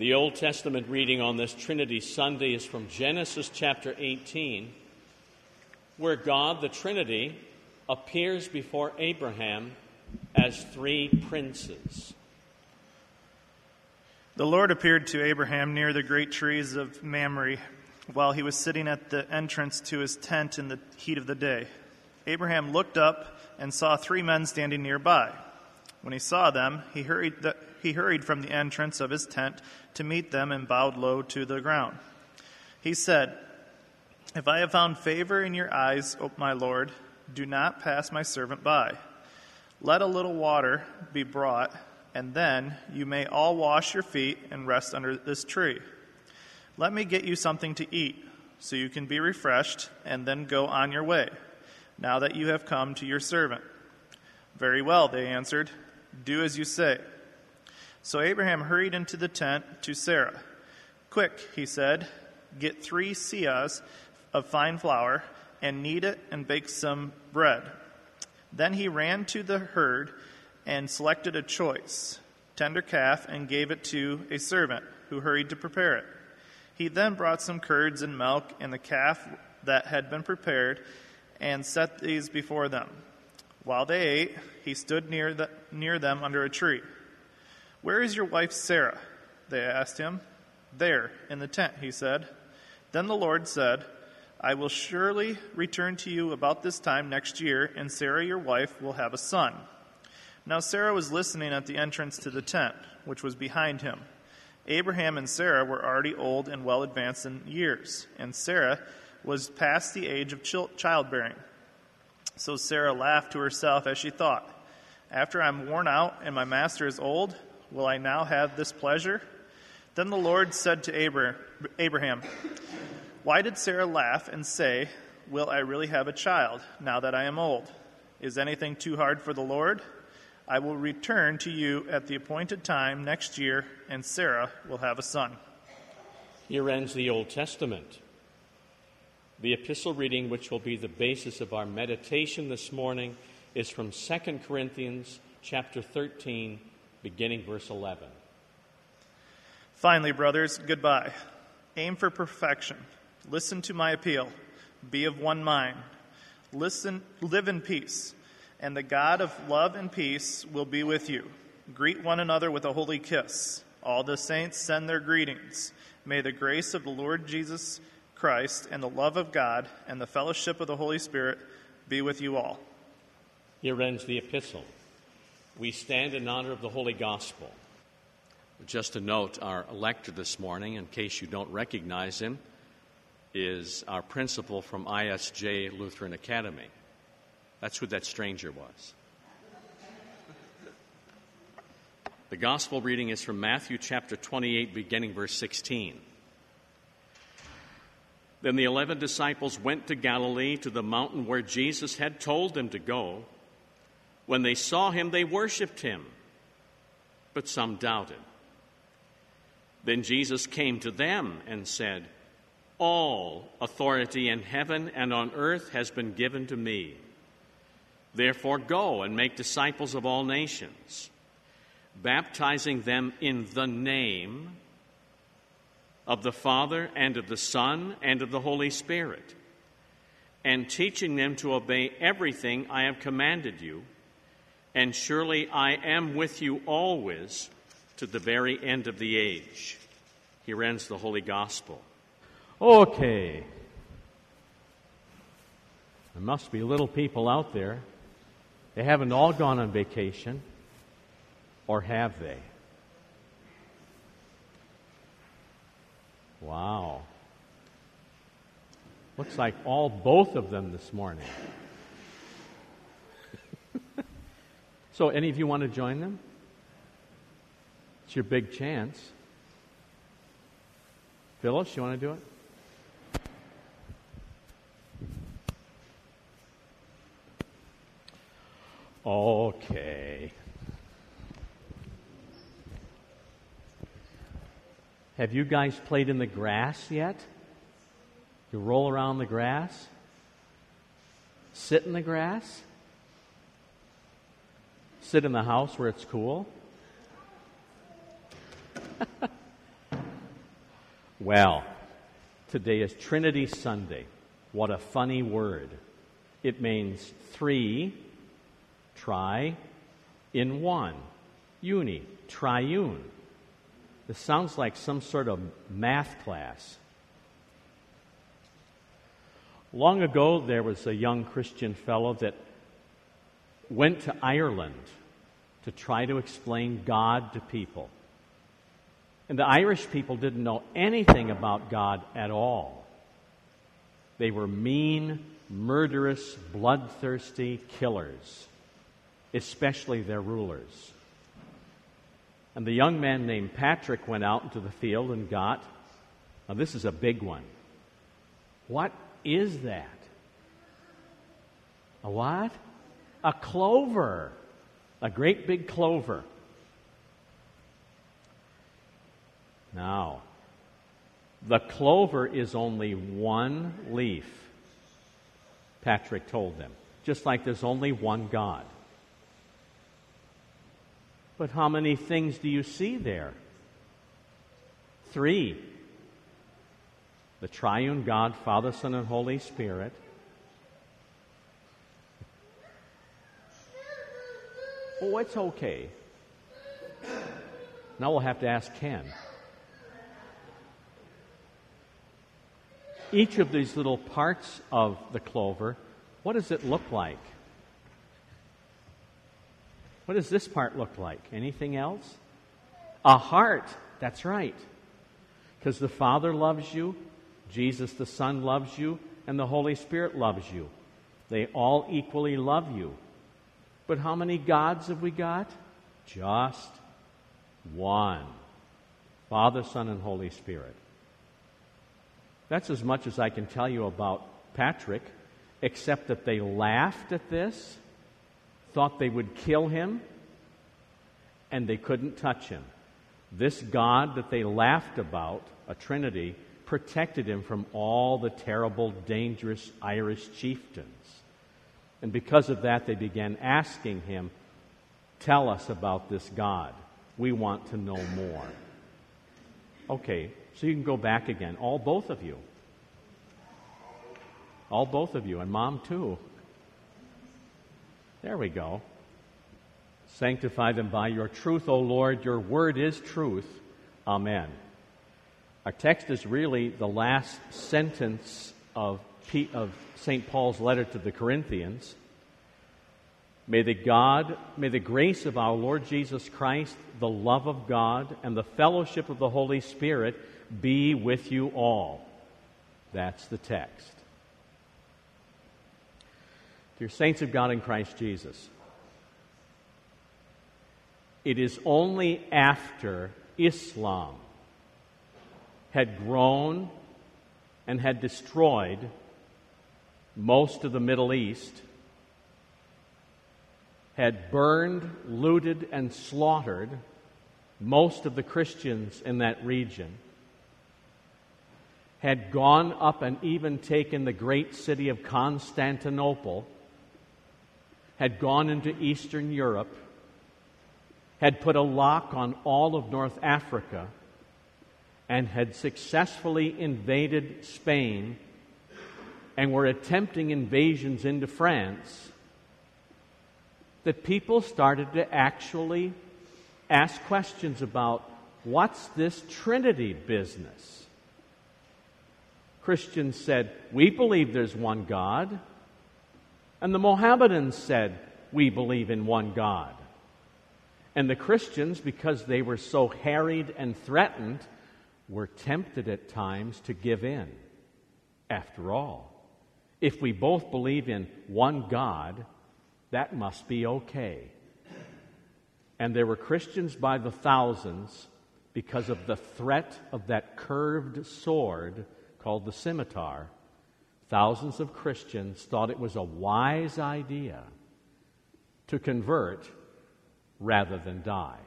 The Old Testament reading on this Trinity Sunday is from Genesis chapter 18, where God, the Trinity, appears before Abraham as three princes. The Lord appeared to Abraham near the great trees of Mamre while he was sitting at the entrance to his tent in the heat of the day. Abraham looked up and saw three men standing nearby. When he saw them, he hurried, he hurried from the entrance of his tent to meet them and bowed low to the ground. He said, If I have found favor in your eyes, O my Lord, do not pass my servant by. Let a little water be brought, and then you may all wash your feet and rest under this tree. Let me get you something to eat, so you can be refreshed, and then go on your way, now that you have come to your servant. Very well, they answered. Do as you say. So Abraham hurried into the tent to Sarah. Quick, he said, get three seahs of fine flour and knead it and bake some bread. Then he ran to the herd and selected a choice, tender calf, and gave it to a servant who hurried to prepare it. He then brought some curds and milk and the calf that had been prepared and set these before them. While they ate, he stood near, the, near them under a tree. Where is your wife Sarah? They asked him. There, in the tent, he said. Then the Lord said, I will surely return to you about this time next year, and Sarah, your wife, will have a son. Now Sarah was listening at the entrance to the tent, which was behind him. Abraham and Sarah were already old and well advanced in years, and Sarah was past the age of childbearing. So Sarah laughed to herself as she thought, After I'm worn out and my master is old, will I now have this pleasure? Then the Lord said to Abraham, Why did Sarah laugh and say, Will I really have a child now that I am old? Is anything too hard for the Lord? I will return to you at the appointed time next year, and Sarah will have a son. Here ends the Old Testament. The epistle reading, which will be the basis of our meditation this morning, is from 2 Corinthians chapter 13, beginning verse 11. Finally, brothers, goodbye. Aim for perfection. Listen to my appeal. Be of one mind. Listen, live in peace and the God of love and peace will be with you. Greet one another with a holy kiss. All the saints send their greetings. May the grace of the Lord Jesus Christ and the love of God and the fellowship of the Holy Spirit be with you all. Here ends the epistle. We stand in honor of the Holy Gospel. Just a note our lector this morning, in case you don't recognize him, is our principal from ISJ Lutheran Academy. That's who that stranger was. The gospel reading is from Matthew chapter 28, beginning verse 16. Then the eleven disciples went to Galilee to the mountain where Jesus had told them to go. When they saw him, they worshiped him, but some doubted. Then Jesus came to them and said, All authority in heaven and on earth has been given to me. Therefore, go and make disciples of all nations, baptizing them in the name of the Father and of the Son and of the Holy Spirit, and teaching them to obey everything I have commanded you. And surely I am with you always to the very end of the age. Here ends the Holy Gospel. Okay. There must be little people out there they haven't all gone on vacation, or have they? Wow. Looks like all both of them this morning. So, any of you want to join them? It's your big chance. Phyllis, you want to do it? Okay. Have you guys played in the grass yet? You roll around the grass? Sit in the grass? Sit in the house where it's cool? Well, today is Trinity Sunday. What a funny word. It means three, try, in one, uni, triune. This sounds like some sort of math class. Long ago, there was a young Christian fellow that went to Ireland to try to explain God to people. And the Irish people didn't know anything about God at all. They were mean, murderous, bloodthirsty killers, especially their rulers. And the young man named Patrick went out into the field and got, now this is a big one. What is that? A what? A clover. A great big clover. Now, the clover is only one leaf, Patrick told them, just like there's only one God. But how many things do you see there? Three the triune God, Father, Son, and Holy Spirit. Oh, it's okay. Now we'll have to ask Ken. Each of these little parts of the clover, what does it look like? What does this part look like? Anything else? A heart. That's right. Because the Father loves you, Jesus the Son loves you, and the Holy Spirit loves you. They all equally love you. But how many gods have we got? Just one Father, Son, and Holy Spirit. That's as much as I can tell you about Patrick, except that they laughed at this, thought they would kill him, and they couldn't touch him. This God that they laughed about, a Trinity, protected him from all the terrible, dangerous Irish chieftains. And because of that, they began asking him, Tell us about this God. We want to know more. Okay, so you can go back again. All both of you. All both of you, and mom too. There we go. Sanctify them by your truth, O Lord. Your word is truth. Amen. Our text is really the last sentence of, of St. Paul's letter to the Corinthians. May the God, may the grace of our Lord Jesus Christ, the love of God, and the fellowship of the Holy Spirit be with you all. That's the text. Dear saints of God in Christ Jesus, it is only after Islam had grown and had destroyed most of the Middle East, had burned, looted, and slaughtered most of the Christians in that region, had gone up and even taken the great city of Constantinople, had gone into Eastern Europe, had put a lock on all of North Africa and had successfully invaded Spain and were attempting invasions into France, that people started to actually ask questions about what's this Trinity business? Christians said, We believe there's one God. And the Mohammedans said, We believe in one God. And the Christians, because they were so harried and threatened, we're tempted at times to give in. After all, if we both believe in one God, that must be okay. And there were Christians by the thousands because of the threat of that curved sword called the scimitar. Thousands of Christians thought it was a wise idea to convert rather than die.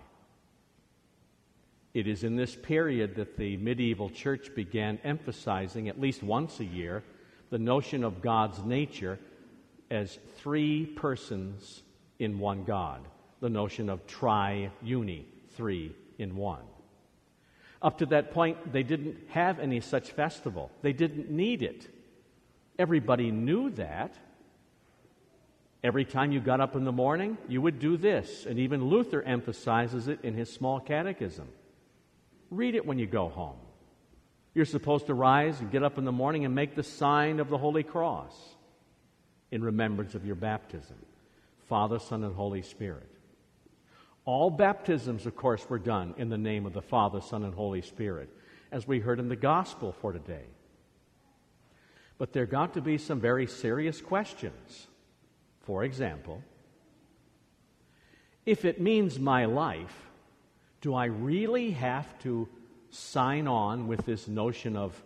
It is in this period that the medieval church began emphasizing, at least once a year, the notion of God's nature as three persons in one God, the notion of triune, three in one. Up to that point, they didn't have any such festival, they didn't need it. Everybody knew that. Every time you got up in the morning, you would do this, and even Luther emphasizes it in his small catechism. Read it when you go home. You're supposed to rise and get up in the morning and make the sign of the Holy Cross in remembrance of your baptism Father, Son, and Holy Spirit. All baptisms, of course, were done in the name of the Father, Son, and Holy Spirit, as we heard in the gospel for today. But there got to be some very serious questions. For example, if it means my life, do I really have to sign on with this notion of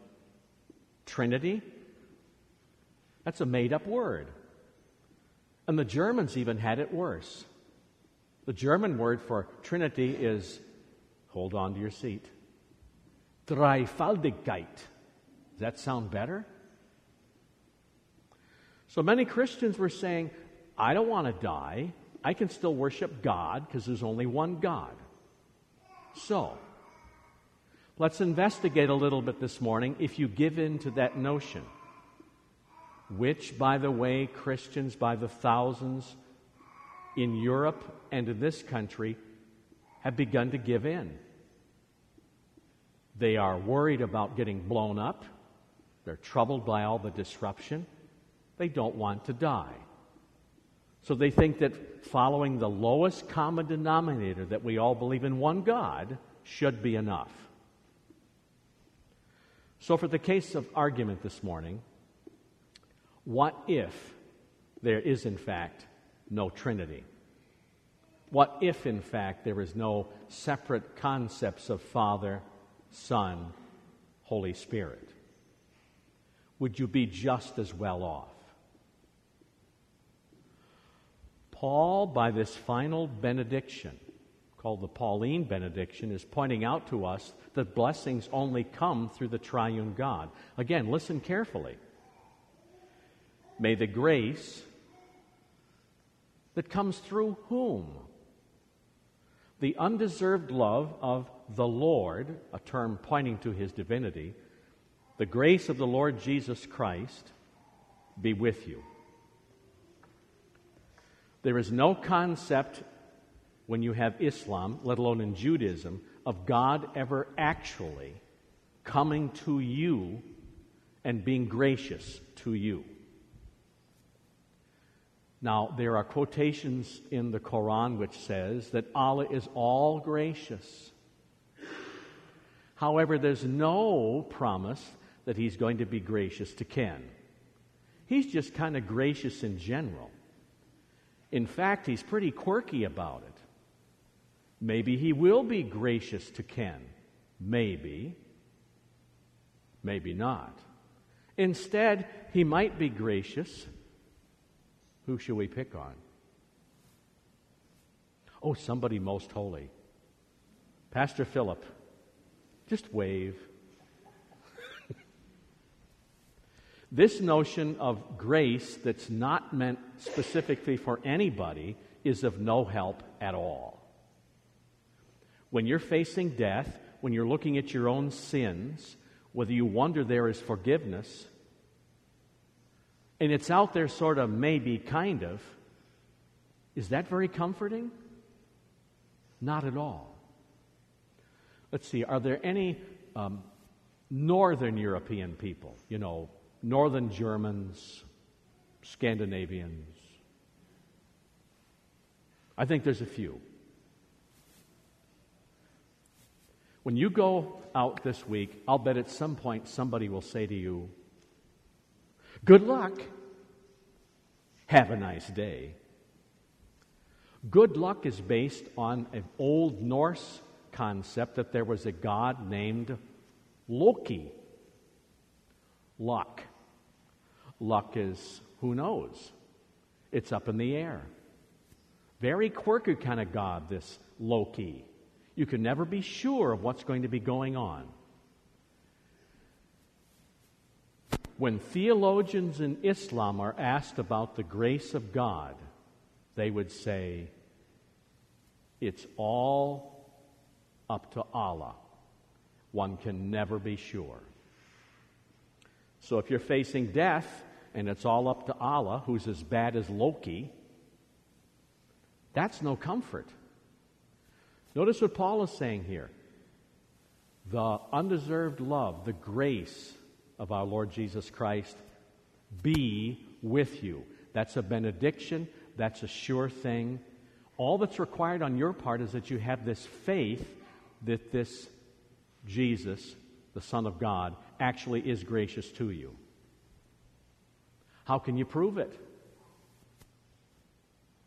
Trinity? That's a made up word. And the Germans even had it worse. The German word for Trinity is, hold on to your seat, Dreifaltigkeit. Does that sound better? So many Christians were saying, I don't want to die. I can still worship God because there's only one God. So, let's investigate a little bit this morning if you give in to that notion, which, by the way, Christians by the thousands in Europe and in this country have begun to give in. They are worried about getting blown up. They're troubled by all the disruption. They don't want to die. So they think that following the lowest common denominator, that we all believe in one God, should be enough. So, for the case of argument this morning, what if there is, in fact, no Trinity? What if, in fact, there is no separate concepts of Father, Son, Holy Spirit? Would you be just as well off? Paul, by this final benediction, called the Pauline benediction, is pointing out to us that blessings only come through the triune God. Again, listen carefully. May the grace that comes through whom? The undeserved love of the Lord, a term pointing to his divinity, the grace of the Lord Jesus Christ be with you. There is no concept when you have Islam, let alone in Judaism, of God ever actually coming to you and being gracious to you. Now, there are quotations in the Quran which says that Allah is all gracious. However, there's no promise that he's going to be gracious to Ken. He's just kind of gracious in general. In fact, he's pretty quirky about it. Maybe he will be gracious to Ken. Maybe. Maybe not. Instead, he might be gracious who should we pick on? Oh, somebody most holy. Pastor Philip, just wave. this notion of grace that's not meant specifically for anybody is of no help at all. When you're facing death, when you're looking at your own sins, whether you wonder there is forgiveness, and it's out there sort of maybe kind of, is that very comforting? Not at all. Let's see, are there any um, Northern European people, you know, Northern Germans, Scandinavians? I think there's a few. When you go out this week, I'll bet at some point somebody will say to you, Good luck. Have a nice day. Good luck is based on an old Norse concept that there was a god named Loki. Luck. Luck is who knows? It's up in the air. Very quirky kind of god, this Loki. You can never be sure of what's going to be going on. when theologians in Islam are asked about the grace of God, they would say, it's all up to Allah. one can never be sure. So if you're facing death and it's all up to Allah, who's as bad as Loki, that's no comfort. Notice what Paul is saying here the undeserved love, the grace of our Lord Jesus Christ be with you. That's a benediction, that's a sure thing. All that's required on your part is that you have this faith that this Jesus, the Son of God, actually is gracious to you. How can you prove it?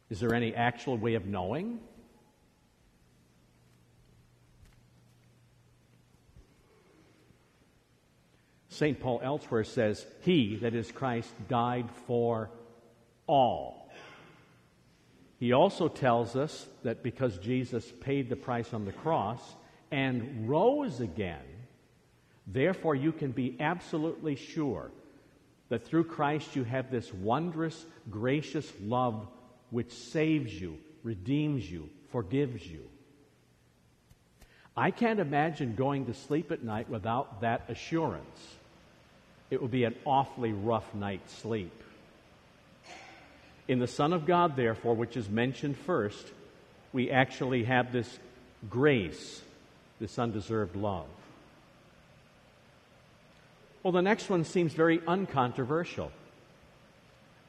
Is there any actual way of knowing? St. Paul elsewhere says, He, that is Christ, died for all. He also tells us that because Jesus paid the price on the cross and rose again, therefore you can be absolutely sure that through Christ you have this wondrous, gracious love which saves you, redeems you, forgives you. I can't imagine going to sleep at night without that assurance it will be an awfully rough night's sleep. In the Son of God, therefore, which is mentioned first, we actually have this grace, this undeserved love. Well, the next one seems very uncontroversial.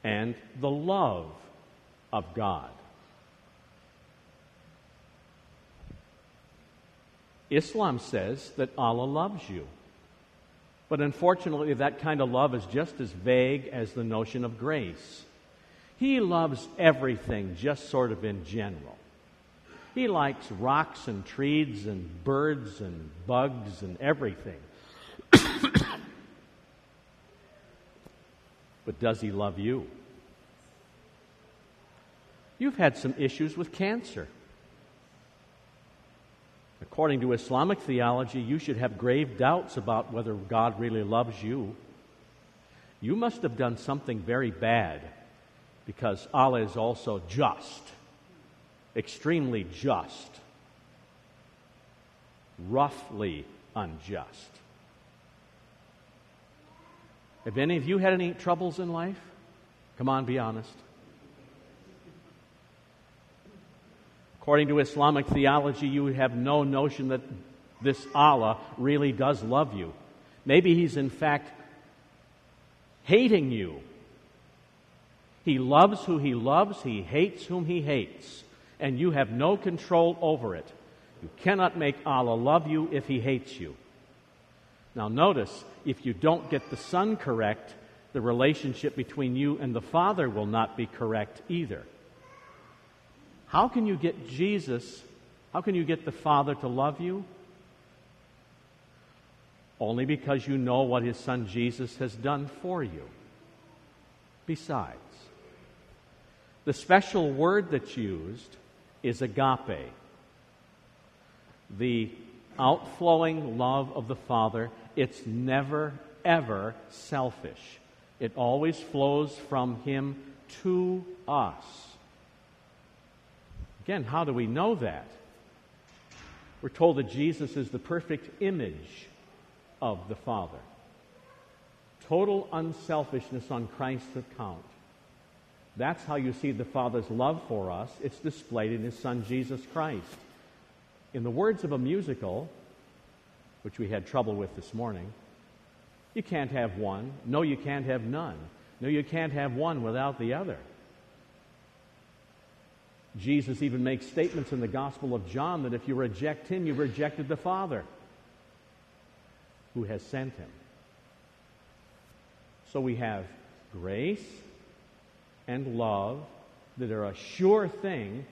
And the love of God. Islam says that Allah loves you. But unfortunately, that kind of love is just as vague as the notion of grace. He loves everything just sort of in general. He likes rocks and trees and birds and bugs and everything. but does he love you? You've had some issues with cancer. According to Islamic theology, you should have grave doubts about whether God really loves you. You must have done something very bad because Allah is also just, extremely just, roughly unjust. Have any of you had any troubles in life? Come on, be honest. According to Islamic theology, you have no notion that this Allah really does love you. Maybe He's in fact hating you. He loves who He loves, He hates whom He hates, and you have no control over it. You cannot make Allah love you if He hates you. Now, notice if you don't get the Son correct, the relationship between you and the Father will not be correct either. How can you get Jesus, how can you get the Father to love you? Only because you know what his son Jesus has done for you. Besides, the special word that's used is agape, the outflowing love of the Father. It's never, ever selfish. It always flows from Him to us. Again, how do we know that? We're told that Jesus is the perfect image of the Father. Total unselfishness on Christ's account. That's how you see the Father's love for us. It's displayed in His Son, Jesus Christ. In the words of a musical, which we had trouble with this morning, you can't have one. No, you can't have none. No, you can't have one without the other. Jesus even makes statements in the Gospel of John that if you reject him, you've rejected the Father who has sent him. So we have grace and love that are a sure thing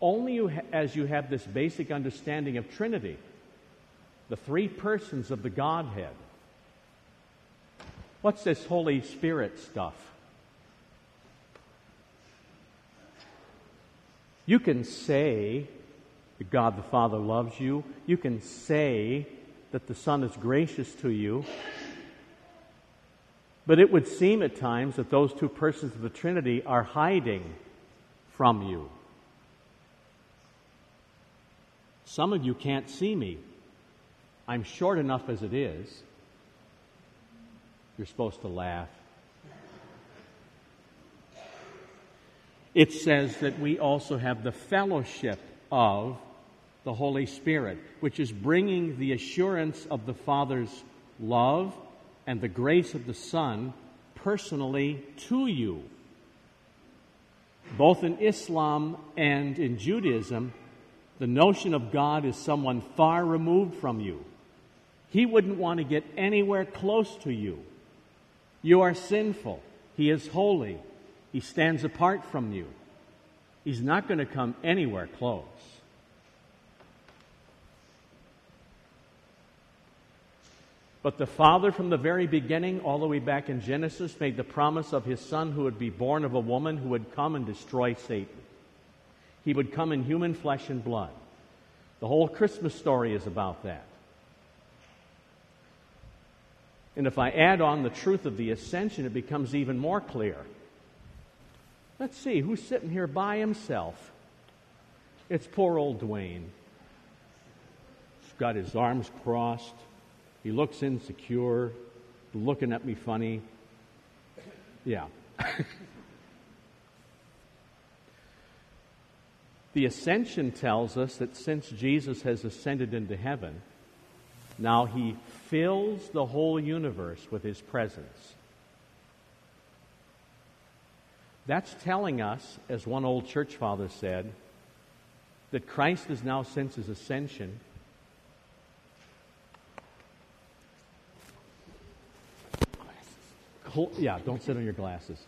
only you ha- as you have this basic understanding of Trinity, the three persons of the Godhead. What's this Holy Spirit stuff? You can say that God the Father loves you. You can say that the Son is gracious to you. But it would seem at times that those two persons of the Trinity are hiding from you. Some of you can't see me. I'm short enough as it is. You're supposed to laugh. It says that we also have the fellowship of the Holy Spirit, which is bringing the assurance of the Father's love and the grace of the Son personally to you. Both in Islam and in Judaism, the notion of God is someone far removed from you. He wouldn't want to get anywhere close to you. You are sinful. He is holy. He stands apart from you. He's not going to come anywhere close. But the Father, from the very beginning, all the way back in Genesis, made the promise of His Son who would be born of a woman who would come and destroy Satan. He would come in human flesh and blood. The whole Christmas story is about that. And if I add on the truth of the ascension, it becomes even more clear. Let's see, who's sitting here by himself? It's poor old Dwayne. He's got his arms crossed. He looks insecure, looking at me funny. Yeah. the ascension tells us that since Jesus has ascended into heaven, now he fills the whole universe with his presence. That's telling us, as one old church father said, that Christ is now, since his ascension, Cl- yeah, don't sit on your glasses.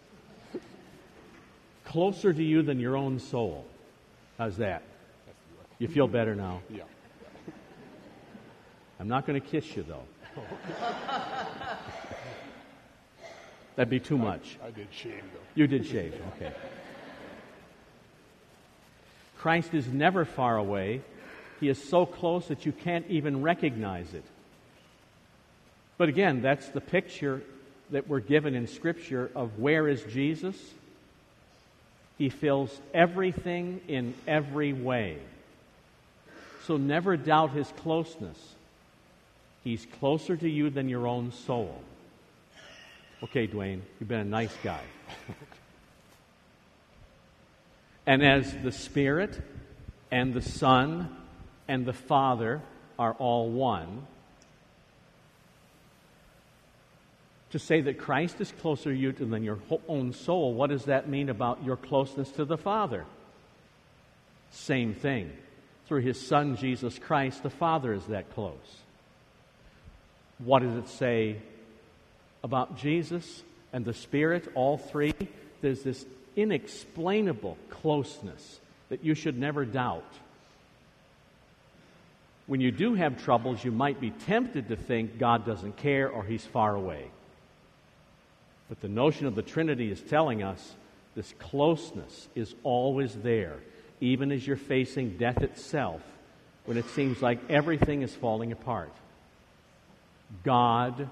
Closer to you than your own soul. How's that? You feel better now? Yeah. I'm not going to kiss you, though. That'd be too much. I did shave though. You did shave, okay. Christ is never far away. He is so close that you can't even recognize it. But again, that's the picture that we're given in Scripture of where is Jesus. He fills everything in every way. So never doubt his closeness. He's closer to you than your own soul. Okay, Dwayne, you've been a nice guy. and as the Spirit and the Son and the Father are all one, to say that Christ is closer to you than your own soul, what does that mean about your closeness to the Father? Same thing. Through his Son, Jesus Christ, the Father is that close. What does it say about Jesus and the Spirit, all three? There's this inexplainable closeness that you should never doubt. When you do have troubles, you might be tempted to think God doesn't care or he's far away. But the notion of the Trinity is telling us this closeness is always there, even as you're facing death itself, when it seems like everything is falling apart. God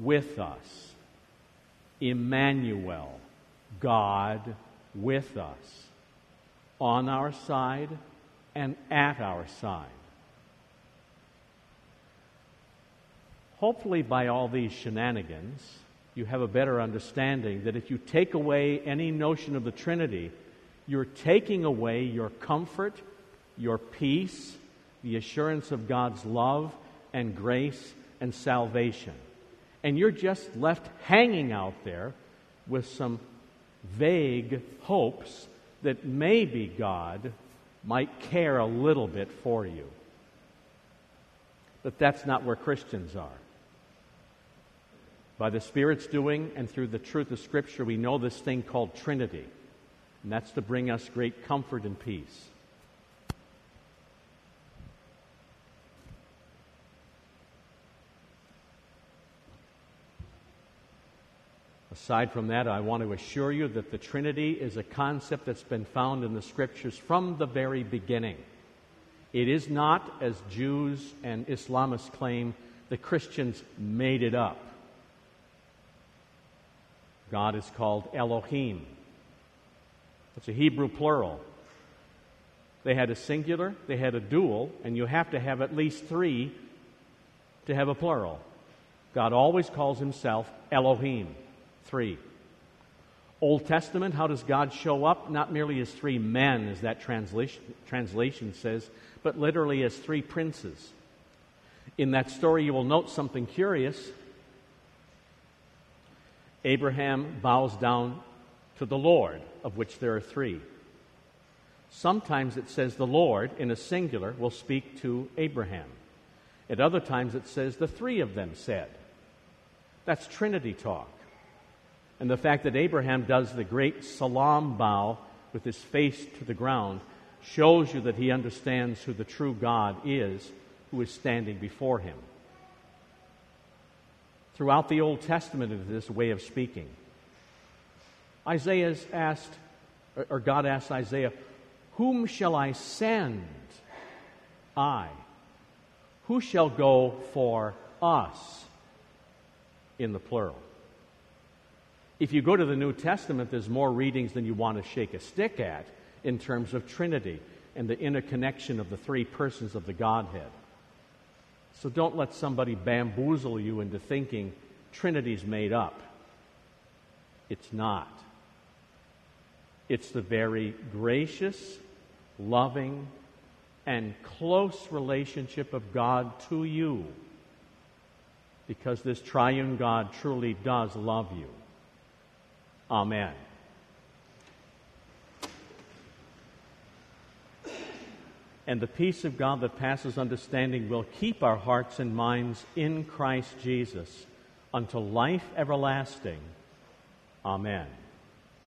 with us. Emmanuel, God with us. On our side and at our side. Hopefully, by all these shenanigans, you have a better understanding that if you take away any notion of the Trinity, you're taking away your comfort, your peace, the assurance of God's love and grace and salvation. And you're just left hanging out there with some vague hopes that maybe God might care a little bit for you. But that's not where Christians are. By the Spirit's doing and through the truth of Scripture, we know this thing called Trinity. And that's to bring us great comfort and peace. Aside from that, I want to assure you that the Trinity is a concept that's been found in the Scriptures from the very beginning. It is not, as Jews and Islamists claim, the Christians made it up. God is called Elohim. It's a Hebrew plural. They had a singular, they had a dual, and you have to have at least three to have a plural. God always calls himself Elohim, three. Old Testament, how does God show up? Not merely as three men, as that translation, translation says, but literally as three princes. In that story, you will note something curious. Abraham bows down to the Lord, of which there are three. Sometimes it says the Lord, in a singular, will speak to Abraham. At other times it says the three of them said. That's Trinity talk. And the fact that Abraham does the great salaam bow with his face to the ground shows you that he understands who the true God is who is standing before him. Throughout the Old Testament is this way of speaking. Isaiah's asked, or God asked Isaiah, Whom shall I send? I. Who shall go for us? In the plural. If you go to the New Testament, there's more readings than you want to shake a stick at in terms of Trinity and the interconnection of the three persons of the Godhead. So don't let somebody bamboozle you into thinking Trinity's made up. It's not. It's the very gracious, loving, and close relationship of God to you because this triune God truly does love you. Amen. And the peace of God that passes understanding will keep our hearts and minds in Christ Jesus unto life everlasting. Amen.